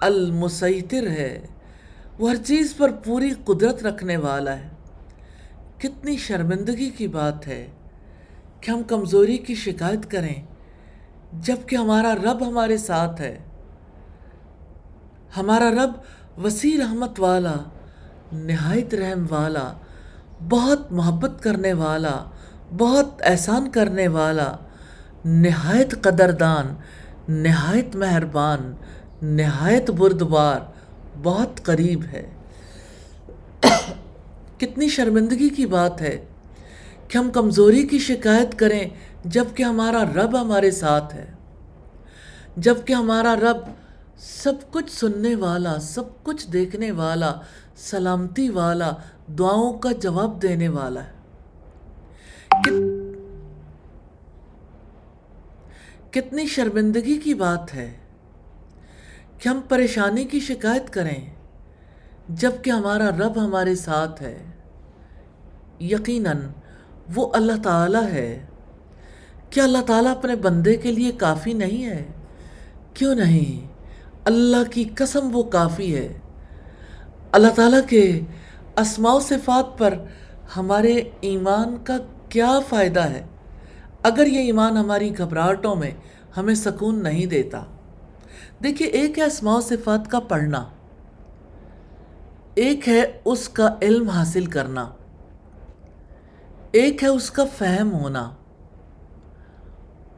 المسیطر ہے۔ وہ ہر چیز پر پوری قدرت رکھنے والا ہے۔ کتنی شرمندگی کی بات ہے کہ ہم کمزوری کی شکایت کریں جبکہ ہمارا رب ہمارے ساتھ ہے۔ ہمارا رب وسیع رحمت والا نہایت رحم والا، بہت محبت کرنے والا، بہت احسان کرنے والا، نہایت قدردان، نہایت مہربان، نہایت بردبار، بہت قریب ہے۔ کتنی شرمندگی کی بات ہے کہ ہم کمزوری کی شکایت کریں جبکہ ہمارا رب ہمارے ساتھ ہے۔ جبکہ ہمارا رب سب کچھ سننے والا، سب کچھ دیکھنے والا سلامتی والا، دعاؤں کا جواب دینے والا ہے۔ کتنی شرمندگی کی بات ہے کہ ہم پریشانی کی شکایت کریں جبکہ ہمارا رب ہمارے ساتھ ہے۔ یقیناً وہ اللہ تعالیٰ ہے۔ کیا اللہ تعالیٰ اپنے بندے کے لیے کافی نہیں ہے؟ کیوں نہیں؟ اللہ کی قسم وہ کافی ہے۔ اللہ تعالیٰ کے اسماع و صفات پر ہمارے ایمان کا کیا فائدہ ہے؟ اگر یہ ایمان ہماری گھبراہٹوں میں ہمیں سکون نہیں دیتا۔ دیکھیے، ایک ہے اسماع و صفات کا پڑھنا۔ ایک ہے اس کا علم حاصل کرنا۔ ایک ہے اس کا فہم ہونا۔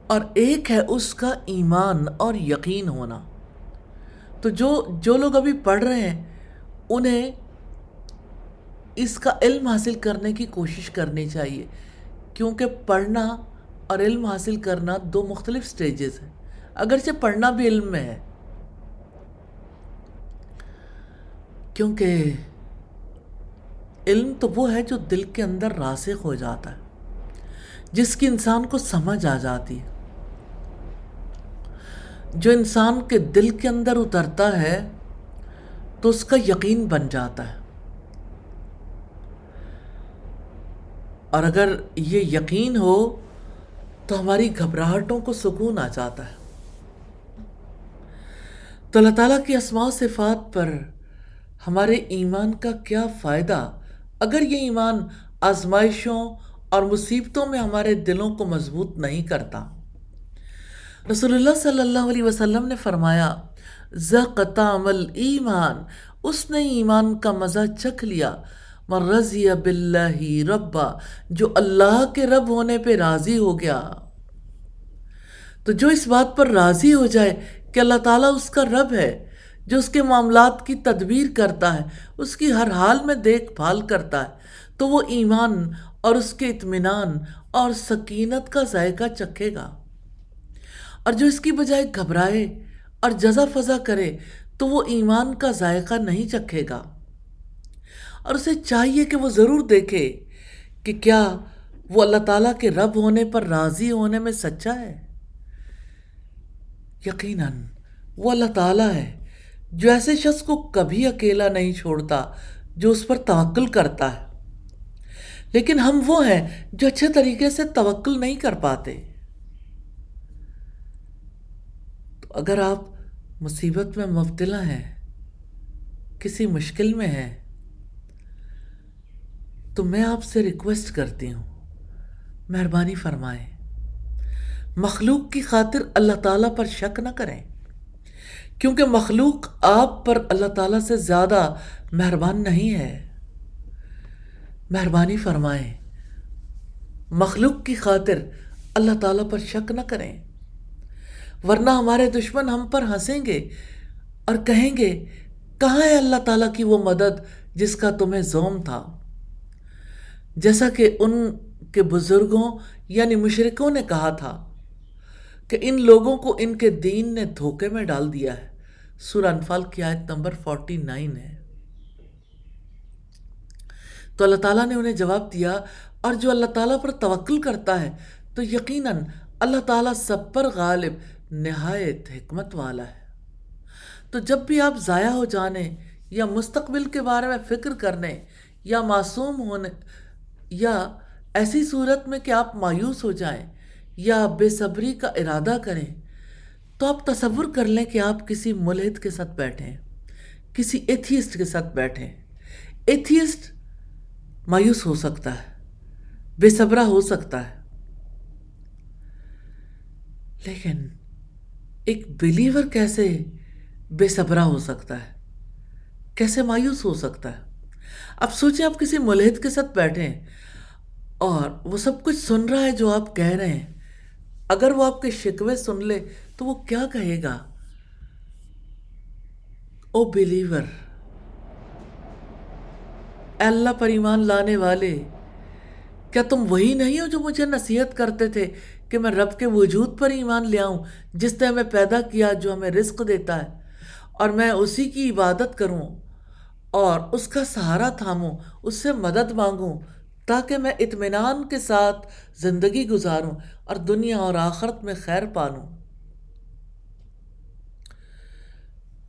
اور ایک ہے اس کا ایمان اور یقین ہونا۔ تو جو جو لوگ ابھی پڑھ رہے ہیں انہیں اس کا علم حاصل کرنے کی کوشش کرنی چاہیے، کیونکہ پڑھنا اور علم حاصل کرنا دو مختلف سٹیجز ہیں۔ اگرچہ پڑھنا بھی علم میں ہے، کیونکہ علم تو وہ ہے جو دل کے اندر راسخ ہو جاتا ہے، جس کی انسان کو سمجھ آ جاتی ہے۔ جو انسان کے دل کے اندر اترتا ہے تو اس کا یقین بن جاتا ہے۔ اور اگر یہ یقین ہو تو ہماری گھبراہٹوں کو سکون آ جاتا ہے۔ تو اللہ تعالیٰ کی اسماع صفات پر ہمارے ایمان کا کیا فائدہ؟ اگر یہ ایمان آزمائشوں اور مصیبتوں میں ہمارے دلوں کو مضبوط نہیں کرتا۔ رسول اللہ صلی اللہ علیہ وسلم نے فرمایا ذقت عمل ایمان، اس نے ایمان کا مزہ چکھ لیا۔ من رضی باللہ ربا، جو اللہ کے رب ہونے پہ راضی ہو گیا۔ تو جو اس بات پر راضی ہو جائے کہ اللہ تعالیٰ اس کا رب ہے، جو اس کے معاملات کی تدبیر کرتا ہے، اس کی ہر حال میں دیکھ بھال کرتا ہے، تو وہ ایمان اور اس کے اطمینان اور سکینت کا ذائقہ چکھے گا۔ اور جو اس کی بجائے گھبرائے اور جزا فضا کرے تو وہ ایمان کا ذائقہ نہیں چکھے گا۔ اور اسے چاہیے کہ وہ ضرور دیکھے کہ کیا وہ اللہ تعالیٰ کے رب ہونے پر راضی ہونے میں سچا ہے۔ یقیناً وہ اللہ تعالیٰ ہے جو ایسے شخص کو کبھی اکیلا نہیں چھوڑتا جو اس پر توکل کرتا ہے۔ لیکن ہم وہ ہیں جو اچھے طریقے سے توکل نہیں کر پاتے۔ اگر آپ مصیبت میں مبتلا ہیں، کسی مشکل میں ہیں، تو میں آپ سے ریکویسٹ کرتی ہوں، مہربانی فرمائیں۔ مخلوق کی خاطر اللہ تعالیٰ پر شک نہ کریں، کیونکہ مخلوق آپ پر اللہ تعالیٰ سے زیادہ مہربان نہیں ہے۔ مہربانی فرمائیں۔ مخلوق کی خاطر اللہ تعالیٰ پر شک نہ کریں۔ ورنہ ہمارے دشمن ہم پر ہنسیں گے اور کہیں گے، کہاں ہے اللہ تعالیٰ کی وہ مدد جس کا تمہیں زوم تھا؟ جیسا کہ ان کے بزرگوں یعنی مشرقوں نے کہا تھا کہ ان لوگوں کو ان کے دین نے دھوکے میں ڈال دیا ہے۔ سورہ انفال کی آیت نمبر فورٹی نائن ہے۔ تو اللہ تعالیٰ نے انہیں جواب دیا، اور جو اللہ تعالیٰ پر توکل کرتا ہے تو یقیناً اللہ تعالیٰ سب پر غالب نہایت حکمت والا ہے۔ تو جب بھی آپ ضائع ہو جانے یا مستقبل کے بارے میں فکر کرنے یا معصوم ہونے یا ایسی صورت میں کہ آپ مایوس ہو جائیں یا بے صبری کا ارادہ کریں، تو آپ تصور کر لیں کہ آپ کسی ملحد کے ساتھ بیٹھیں، کسی ایتھیسٹ کے ساتھ بیٹھیں۔ ایتھیسٹ مایوس ہو سکتا ہے، بے صبرہ ہو سکتا ہے۔ لیکن ایک بلیور کیسے بے صبرہ ہو سکتا ہے؟ کیسے مایوس ہو سکتا ہے؟ اب سوچیں آپ کسی ملحد کے ساتھ بیٹھیں اور وہ سب کچھ سن رہا ہے جو آپ کہہ رہے ہیں۔ اگر وہ آپ کے شکوے سن لے تو وہ کیا کہے گا؟ او بلیور اللہ پر ایمان لانے والے، کیا تم وہی نہیں ہو جو مجھے نصیحت کرتے تھے کہ میں رب کے وجود پر ایمان لے آؤں، جس نے ہمیں پیدا کیا جو ہمیں رزق دیتا ہے، اور میں اسی کی عبادت کروں اور اس کا سہارا تھاموں، اس سے مدد مانگوں، تاکہ میں اطمینان کے ساتھ زندگی گزاروں اور دنیا اور آخرت میں خیر پالوں۔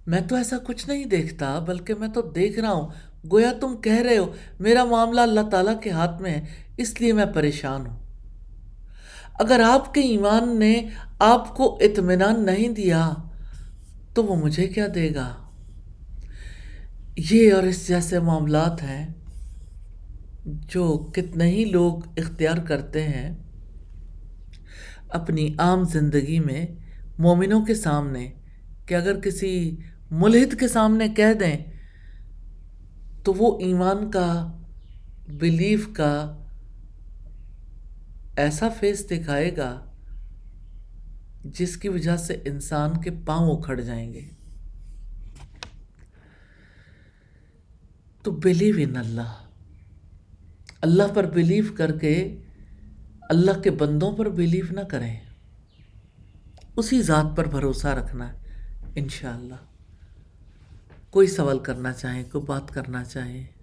میں تو ایسا کچھ نہیں دیکھتا، بلکہ میں تو دیکھ رہا ہوں۔ گویا تم کہہ رہے ہو، میرا معاملہ اللہ تعالیٰ کے ہاتھ میں ہے، اس لیے میں پریشان ہوں۔ اگر آپ کے ایمان نے آپ کو اطمینان نہیں دیا، تو وہ مجھے کیا دے گا؟ یہ اور اس جیسے معاملات ہیں جو کتنے ہی لوگ اختیار کرتے ہیں، اپنی عام زندگی میں مومنوں کے سامنے، کہ اگر کسی ملحد کے سامنے کہہ دیں، تو وہ ایمان کا، بلیف کا ایسا فیس دکھائے گا جس کی وجہ سے انسان کے پاؤں اکھڑ جائیں گے۔ تو believe in Allah. Allah per blue کر کے اللہ کے بندوں پر بلیو نہ کریں۔ اسی ذات پر بھروسہ رکھنا ہے، انشاءاللہ۔ کوئی سوال کرنا چاہیں، کوئی بات کرنا چاہیں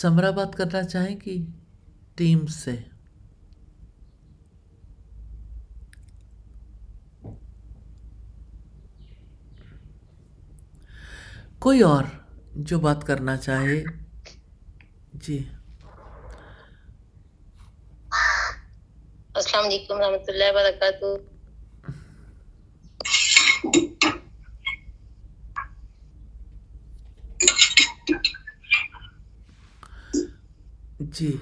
سمرا بات کرنا چاہیں کہ ٹیم سے۔ کوئی اور جو بات کرنا چاہے۔ جی۔ السلام علیکم رحمۃ اللہ وبرکاتہ۔ جی۔ جی۔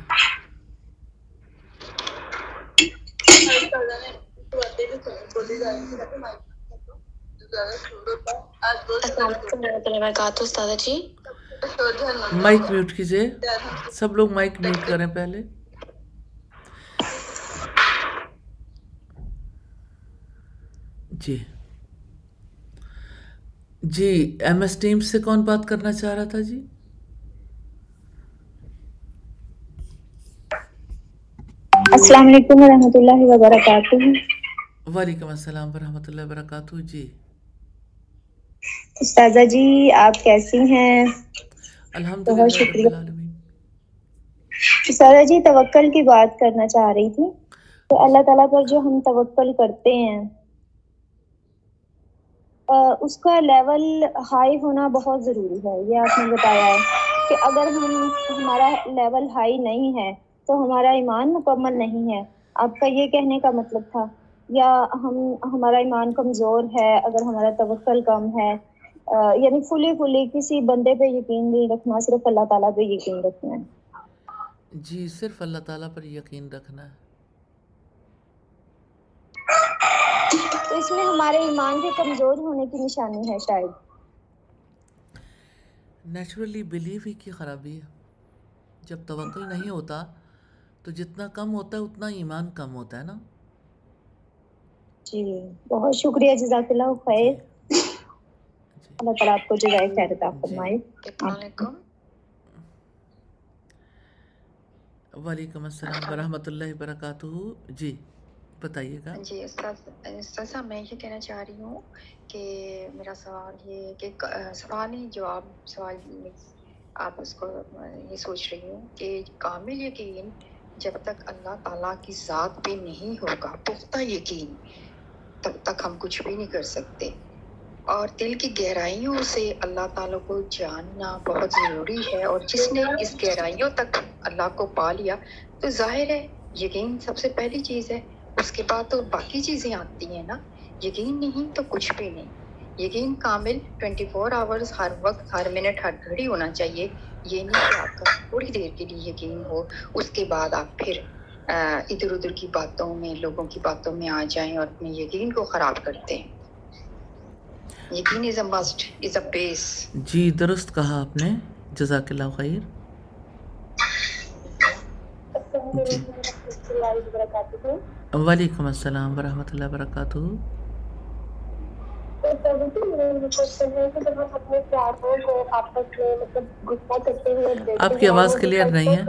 مائک میوٹ کیجیے سب لوگ مائک میوٹ کریں پہلے۔ جی۔ جی ایم ایس ٹیم سے کون بات کرنا چاہ رہا تھا جی؟ السلام علیکم ورحمۃ اللہ وبرکاتہ۔ وعلیکم السلام ورحمۃ اللہ وبرکاتہ جی۔ استاذہ جی آپ کیسی ہیں؟ الحمد بہت شکریہ۔ استاذہ جی توکل کی بات کرنا چاہ رہی تھی۔ تو اللہ تعالیٰ پر جو ہم توکل کرتے ہیں اس کا لیول ہائی ہونا بہت ضروری ہے۔ یہ آپ نے بتایا ہے کہ اگر ہم ہمارا لیول ہائی نہیں ہے تو ہمارا ایمان مکمل نہیں ہے۔ آپ کا یہ کہنے کا مطلب تھا یا ہم ہمارا ایمان کمزور ہے اگر ہمارا توکل کم ہے۔ یعنی فلی فلی کسی بندے پہ یقین نہیں رکھنا صرف اللہ تعالیٰ پہ یقین رکھنا ہے۔ جی صرف اللہ تعالیٰ پر یقین رکھنا ہے۔ تو اس میں ہمارے ایمان کے کمزور ہونے کی نشانی ہے شاید۔ نیچرلی بلیو ہی کی خرابی ہے۔ جب توقع نہیں ہوتا تو جتنا کم ہوتا ہے اتنا ایمان کم ہوتا ہے نا۔ جی بہت شکریہ جزاک اللہ خیر۔ جی۔ اللہ تعالیٰ آپ کو جزائے خیر عطا فرمائے۔ السلام علیکم۔ وعلیکم السلام ورحمۃ اللہ وبرکاتہ۔ جی بتائیے گا۔ جی صاحب میں یہ کہنا چاہ رہی ہوں کہ میرا سوال یہ ہے کہ سوال ہی جواب سوال آپ اس کو یہ سوچ رہی ہوں کہ کامل یقین جب تک اللہ تعالیٰ کی ذات پہ نہیں ہوگا، پختہ یقین تب تک ہم کچھ بھی نہیں کر سکتے۔ اور دل کی گہرائیوں سے اللہ تعالیٰ کو جاننا بہت ضروری ہے، اور جس نے اس گہرائیوں تک اللہ کو پا لیا، تو ظاہر ہے، یقین سب سے پہلی چیز ہے۔ اس کے بعد تو باقی چیزیں آتی ہیں نا۔ یقین نہیں تو کچھ بھی نہیں۔ یقین کامل ٹوینٹی فور آورس ہر وقت، ہر منٹ ہر گھڑی ہونا چاہیے۔ یہ نہیں کہ آپ کا تھوڑی دیر کے لیے یقین ہو اس کے بعد آپ پھر ادھر ادھر کی باتوں میں لوگوں کی باتوں میں آ جائیں اور اپنے یقین کو خراب کرتے ہیں۔ یقین از اے مسٹ از اے بیس جی درست کہا آپ نے۔ جزاک اللہ خیر۔ جی۔ وعلیکم السلام ورحمۃ اللہ وبرکاتہ۔ آپ کی آواز کلیئر نہیں ہے؟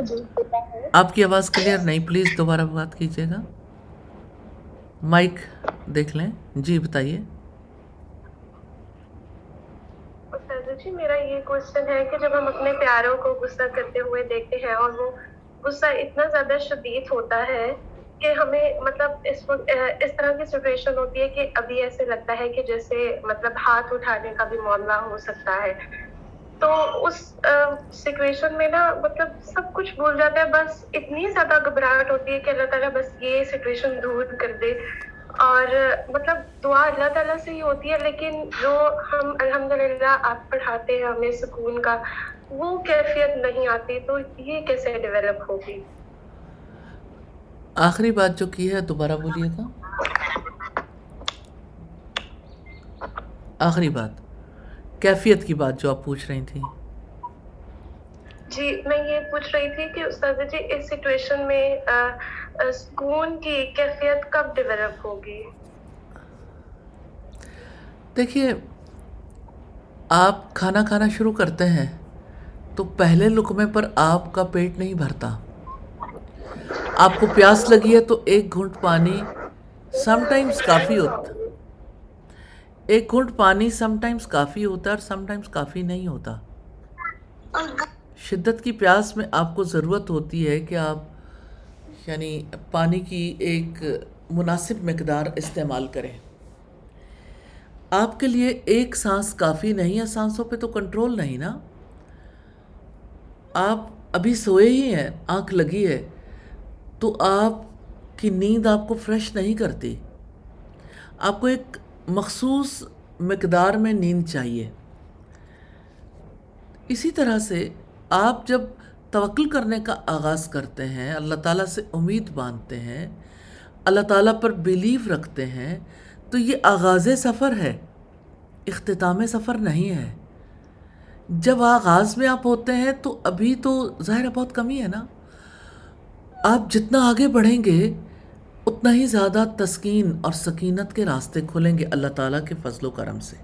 آپ کی آواز کلیئر نہیں؟ پلیز دوبارہ بات کیجیے گا۔ مائک دیکھ لیں۔ جی بتائیے۔ جی میرا یہ کوشچن ہے کہ جب ہم اپنے پیاروں کو غصہ کرتے ہوئے دیکھتے ہیں اور وہ غصہ اتنا زیادہ شدید ہوتا ہے کہ ہمیں مطلب اس وقت اس طرح کی سچویشن ہوتی ہے کہ ابھی ایسے لگتا ہے کہ جیسے مطلب ہاتھ اٹھانے کا بھی معاملہ ہو سکتا ہے۔ تو اس سچویشن میں نا مطلب سب کچھ بھول جاتا ہے، بس اتنی زیادہ گھبراہٹ ہوتی ہے کہ اللہ تعالیٰ بس یہ سچویشن دور کر دے۔ اور مطلب دعا اللہ تعالیٰ سے ہی ہوتی ہے، لیکن جو ہم الحمد للہ آپ پڑھاتے ہیں، ہمیں سکون کا وہ کیفیت نہیں آتی، تو یہ کیسے ڈیولپ ہوگی؟ آخری بات جو کی ہے دوبارہ بولیے گا آخری بات۔ کیفیت کی بات جو آپ پوچھ رہی تھیں۔ جی میں یہ پوچھ رہی تھی کہ استاد جی اس سچویشن میں سکون کی کیفیت کب ڈیولپ ہوگی؟ دیکھیے آپ کھانا کھانا شروع کرتے ہیں تو پہلے لقمے پر آپ کا پیٹ نہیں بھرتا۔ آپ کو پیاس لگی ہے تو ایک گھنٹ پانی سم ٹائمز کافی ہوتا ایک گھنٹ پانی سم ٹائمز کافی ہوتا ہے اور سم ٹائمز کافی نہیں ہوتا۔ شدت کی پیاس میں آپ کو ضرورت ہوتی ہے کہ آپ یعنی پانی کی ایک مناسب مقدار استعمال کریں۔ آپ کے لیے ایک سانس کافی نہیں ہے، سانسوں پہ تو کنٹرول نہیں نا۔ آپ ابھی سوئے ہی ہیں، آنکھ لگی ہے۔ تو آپ کی نیند آپ کو فریش نہیں کرتی۔ آپ کو ایک مخصوص مقدار میں نیند چاہیے۔ اسی طرح سے آپ جب توکل کرنے کا آغاز کرتے ہیں، اللہ تعالیٰ سے امید باندھتے ہیں، اللہ تعالیٰ پر بلیف رکھتے ہیں، تو یہ آغاز سفر ہے، اختتام سفر نہیں ہے۔ جب آغاز میں آپ ہوتے ہیں تو ابھی تو ظاہر بہت کمی ہے نا۔ آپ جتنا آگے بڑھیں گے، اتنا ہی زیادہ تسکین اور سکینت کے راستے کھلیں گے اللہ تعالیٰ کے فضل و کرم سے۔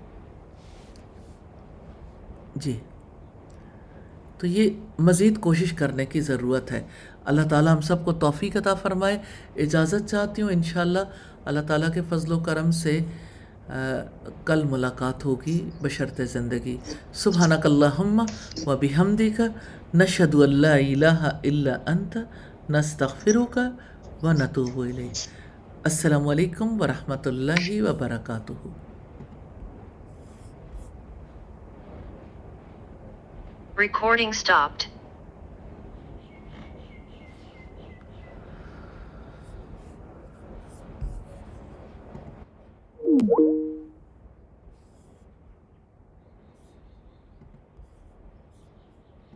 جی۔ تو یہ مزید کوشش کرنے کی ضرورت ہے۔ اللہ تعالیٰ ہم سب کو توفیق عطا فرمائے۔ اجازت چاہتی ہوں انشاءاللہ اللہ تعالیٰ کے فضل و کرم سے کل ملاقات ہوگی بشرط زندگی۔ سبحانک اللہم و بحمدک نشہد اللہ الہ الا انت نستغفرک و نتوب الیک السلام علیکم ورحمۃ اللہ وبرکاتہ Recording stopped. Hmm.